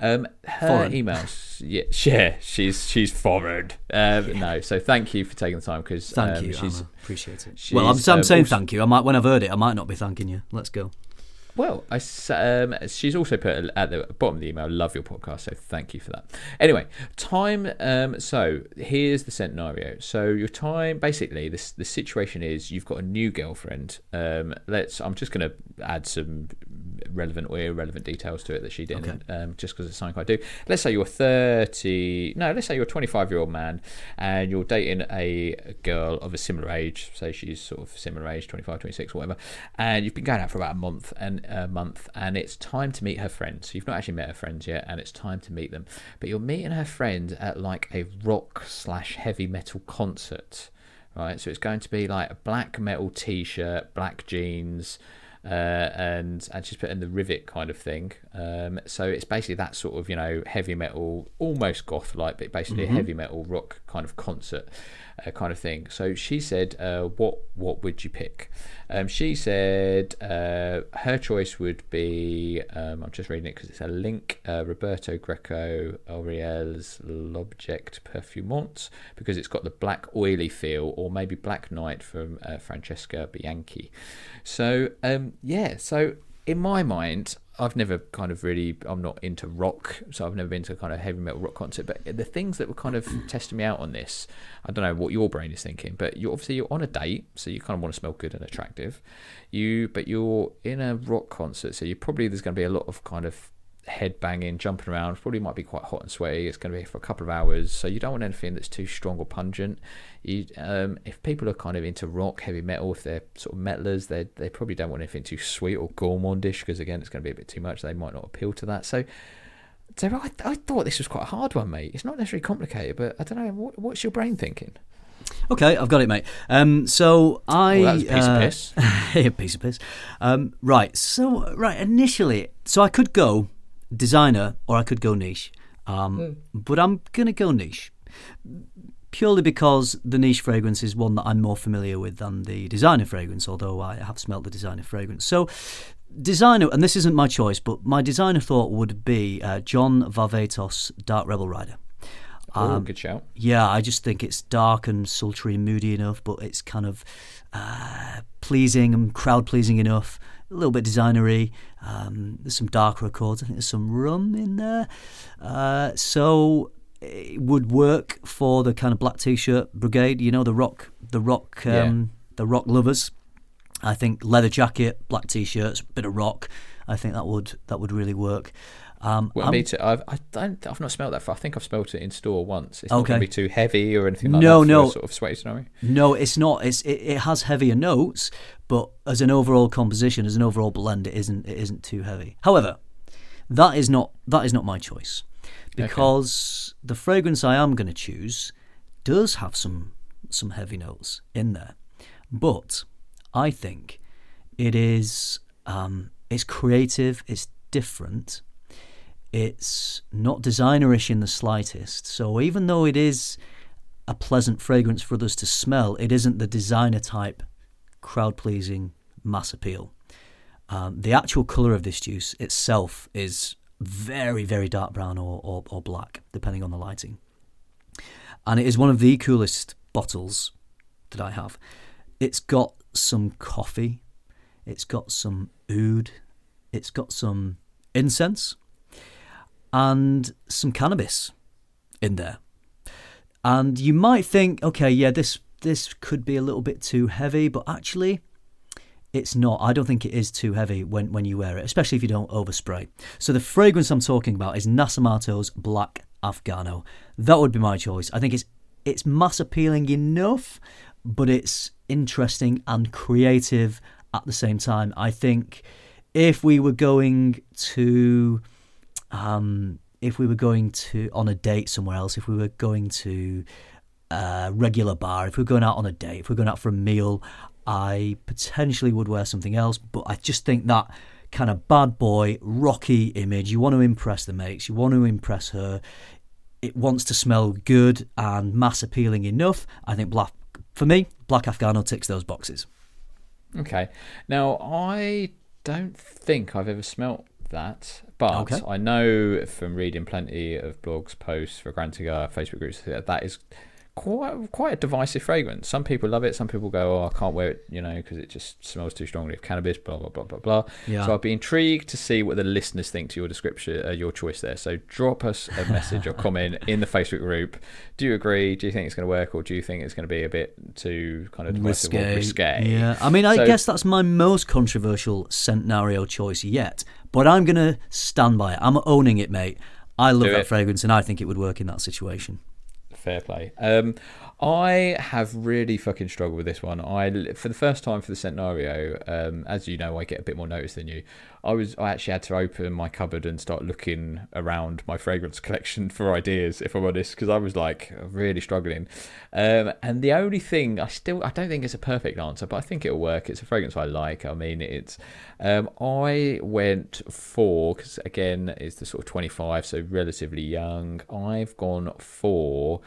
B: um, her foreign. emails, yeah, (laughs) yeah, she's she's foreign. Um, yeah. No, so thank you for taking the time because
A: thank um, you. She's Anna. appreciate it. Well, I'm, I'm saying also, thank you. I might when I've heard it, I might not be thanking you. Let's go.
B: Well, I, um, she's also put at the bottom of the email, love your podcast, so thank you for that. Anyway, time. Um, so here's the scenario. So your time, basically, this the situation is you've got a new girlfriend. Um, let's. I'm just going to add some relevant or irrelevant details to it that she didn't, okay. um, just because it's something I do. Let's say you're 30, no, let's say you're a 25 year old man and you're dating a girl of a similar age, say she's sort of similar age, 25, 26, whatever, and you've been going out for about a month and a month, and it's time to meet her friends. So you've not actually met her friends yet, and it's time to meet them, but you're meeting her friends at like a rock slash heavy metal concert right? So it's going to be like a black metal T-shirt, black jeans, uh, and and she's put in the rivet kind of thing. Um, so it's basically that sort of you know heavy metal, almost goth like, but basically
A: Mm-hmm.
B: a heavy metal rock kind of concert uh, kind of thing. So she said, uh, "What what would you pick?" Um, she said uh, her choice would be. Um, I'm just reading it because it's a link. Uh, Roberto Greco Auriel's L'Object Perfumant because it's got the black oily feel, or maybe Black Knight from uh, Francesca Bianchi. So um, yeah, so in my mind, I've never kind of really, I'm not into rock, so I've never been to a kind of heavy metal rock concert. But the things that were kind of (clears throat) testing me out on this, I don't know what your brain is thinking, but you obviously you're on a date, so you kind of want to smell good and attractive. You, but you're in a rock concert, so you probably there's going to be a lot of kind of head banging, jumping around. Probably might be quite hot and sweaty. It's going to be for a couple of hours, so you don't want anything that's too strong or pungent. You, um, if people are kind of into rock, heavy metal, if they're sort of metalers, they they probably don't want anything too sweet or gourmandish because again, it's going to be a bit too much. They might not appeal to that. So, so I, I thought this was quite a hard one, mate. It's not necessarily complicated, but I don't know. What, what's your brain thinking?
A: Okay, I've got it, mate. Um, so I
B: Well, that was a piece of
A: uh,
B: piss. (laughs)
A: a piece of piss. Um, right. So right initially, so I could go designer or I could go niche, um, but I'm gonna go niche purely because the niche fragrance is one that I'm more familiar with than the designer fragrance. Although I have smelt the designer fragrance, so. Designer, and this isn't my choice, but my designer thought would be uh, John Varvatos Dark Rebel Rider.
B: oh, good shout.
A: Yeah, I just think it's dark and sultry and moody enough, but it's kind of uh, pleasing and crowd pleasing enough. A little bit designery. Um, there's some darker accords. I think there's some rum in there. Uh, so it would work for the kind of black t-shirt brigade. You know, the rock, the rock, um, the rock lovers. I think leather jacket, black t-shirts, bit of rock. I think that would that would really work. Um,
B: Well, me too. I've, I don't. I've not smelled that. For, I think I've smelled it in store once. It's not going to be too heavy or anything like
A: No,
B: that. for
A: no.
B: sort of sweaty scenario.
A: No, it's not. It's it, it has heavier notes, but as an overall composition, as an overall blend, it isn't it isn't too heavy. However, that is not that is not my choice because the fragrance I am going to choose does have some some heavy notes in there, but I think it is um, it's creative, it's different, it's not designerish in the slightest. So even though it is a pleasant fragrance for others to smell, it isn't the designer type, crowd pleasing mass appeal. Um, the actual colour of this juice itself is very, very dark brown or, or, or black, depending on the lighting. And it is one of the coolest bottles that I have. It's got some coffee, it's got some oud, it's got some incense, and some cannabis in there. And you might think, okay, yeah, this this could be a little bit too heavy, but actually, it's not. I don't think it is too heavy when, when you wear it, especially if you don't overspray. So the fragrance I'm talking about is Nasomatto's Black Afgano. That would be my choice. I think it's it's mass appealing enough, but it's interesting and creative at the same time. I think if we were going to um, if we were going to on a date somewhere else, if we were going to a regular bar, if we we're going out on a date, if we we're going out for a meal, I potentially would wear something else. But I just think that kind of bad boy, rocky image, you want to impress the mates, you want to impress her. It wants to smell good and mass appealing enough. I think black, for me, Black Afgano ticks those boxes.
B: Okay. Now I don't think I've ever smelt that, but
A: Okay.
B: I know from reading plenty of blogs, posts Fragrantica, Facebook groups that that is quite quite a divisive fragrance. Some people love it. Some people go, "Oh, I can't wear it," you know, because it just smells too strongly of cannabis. Blah blah blah blah blah.
A: Yeah.
B: So I'd be intrigued to see what the listeners think to your description, uh, your choice there. So drop us a (laughs) message or comment in the Facebook group. Do you agree? Do you think it's going to work, or do you think it's going to be a bit too kind of divisive or risque?
A: Yeah, I mean, I
B: So-
A: guess that's my most controversial scenario choice yet. But I'm gonna stand by it. I'm owning it, mate. I love that
B: it.
A: fragrance, and I think it would work in that situation.
B: Fair play. Um, I have really fucking struggled with this one. I, for the first time for the scentnario, um, as you know, I get a bit more notice than you. I was I actually had to open my cupboard and start looking around my fragrance (laughs) collection for ideas, if I'm honest, because I was like really struggling. Um, and the only thing I still I don't think it's a perfect answer, but I think it'll work. It's a fragrance I like. I mean, it's um, I went for because again it's the sort of 25, so relatively young. I've gone for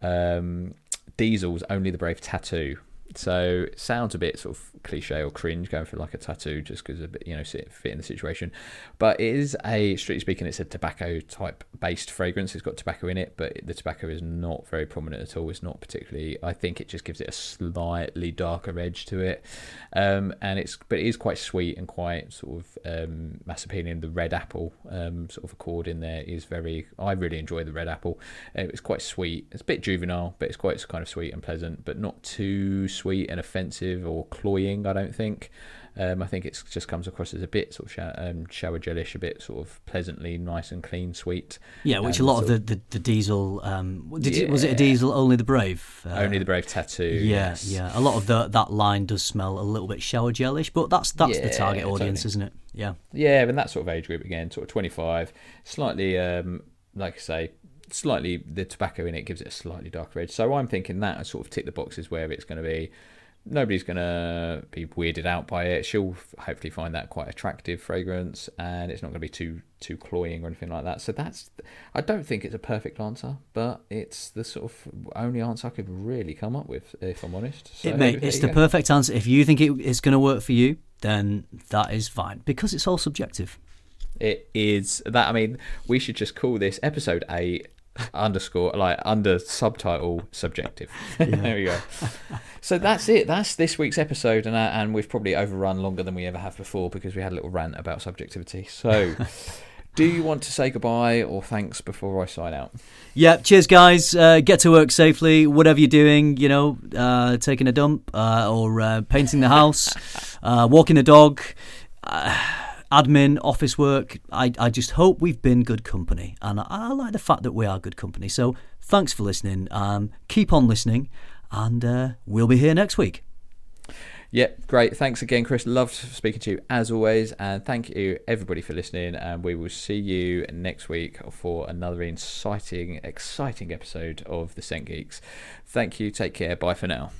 B: um, Diesel's Only the Brave tattoo. So it sounds a bit sort of cliche or cringe going for like a tattoo just because bit you know fit in the situation, but it is a strictly speaking it's a tobacco type based fragrance. It's got tobacco in it, but the tobacco is not very prominent at all. It's not particularly. I think it just gives it a slightly darker edge to it, um, and it's but it is quite sweet and quite sort of um, mass appealing. The red apple um, sort of accord in there is very. I really enjoy the red apple. Uh, it's quite sweet. It's a bit juvenile, but it's quite kind of sweet and pleasant, but not too sweet and offensive or cloying. I don't think. Um, I think it just comes across as a bit sort of shower, um, shower gelish, a bit sort of pleasantly nice and clean, sweet.
A: Yeah, which um, a lot of the, the, the diesel um, did yeah. you, was it a diesel only the brave?
B: Uh, only the brave tattoo.
A: Yeah,
B: yes.
A: yeah. A lot of the that line does smell a little bit shower gelish, but that's that's yeah, the target audience, totally. isn't it? Yeah.
B: Yeah, and that sort of age group again, sort of twenty five, slightly um, like I say, slightly the tobacco in it gives it a slightly darker edge. So I'm thinking that I sort of tick the boxes where it's going to be nobody's going to be weirded out by it. She'll hopefully find that quite attractive fragrance, and it's not going to be too too cloying or anything like that. So that's I don't think it's a perfect answer, but it's the sort of only answer I could really come up with, if I'm honest. So,
A: it may, it's the go. perfect answer. If you think it, it's going to work for you, then that is fine because it's all subjective.
B: It is that. I mean, we should just call this episode eight (laughs) underscore like under subtitle subjective. (laughs) there we go. So that's it. That's this week's episode, and uh, and we've probably overrun longer than we ever have before because we had a little rant about subjectivity. So. (laughs) Do you want to say goodbye or thanks before I sign out?
A: Yeah, cheers, guys. Uh, get to work safely. Whatever you're doing, you know, uh, taking a dump uh, or uh, painting the house, uh, walking the dog uh, admin, office work. I, I just hope we've been good company. And I, I like the fact that we are good company. So thanks for listening. Um, keep on listening. And uh, we'll be here next week.
B: Yeah, great. Thanks again, Chris. Loved speaking to you as always. And thank you, everybody, for listening. And we will see you next week for another exciting, exciting episode of The Scent Geeks. Thank you. Take care. Bye for now.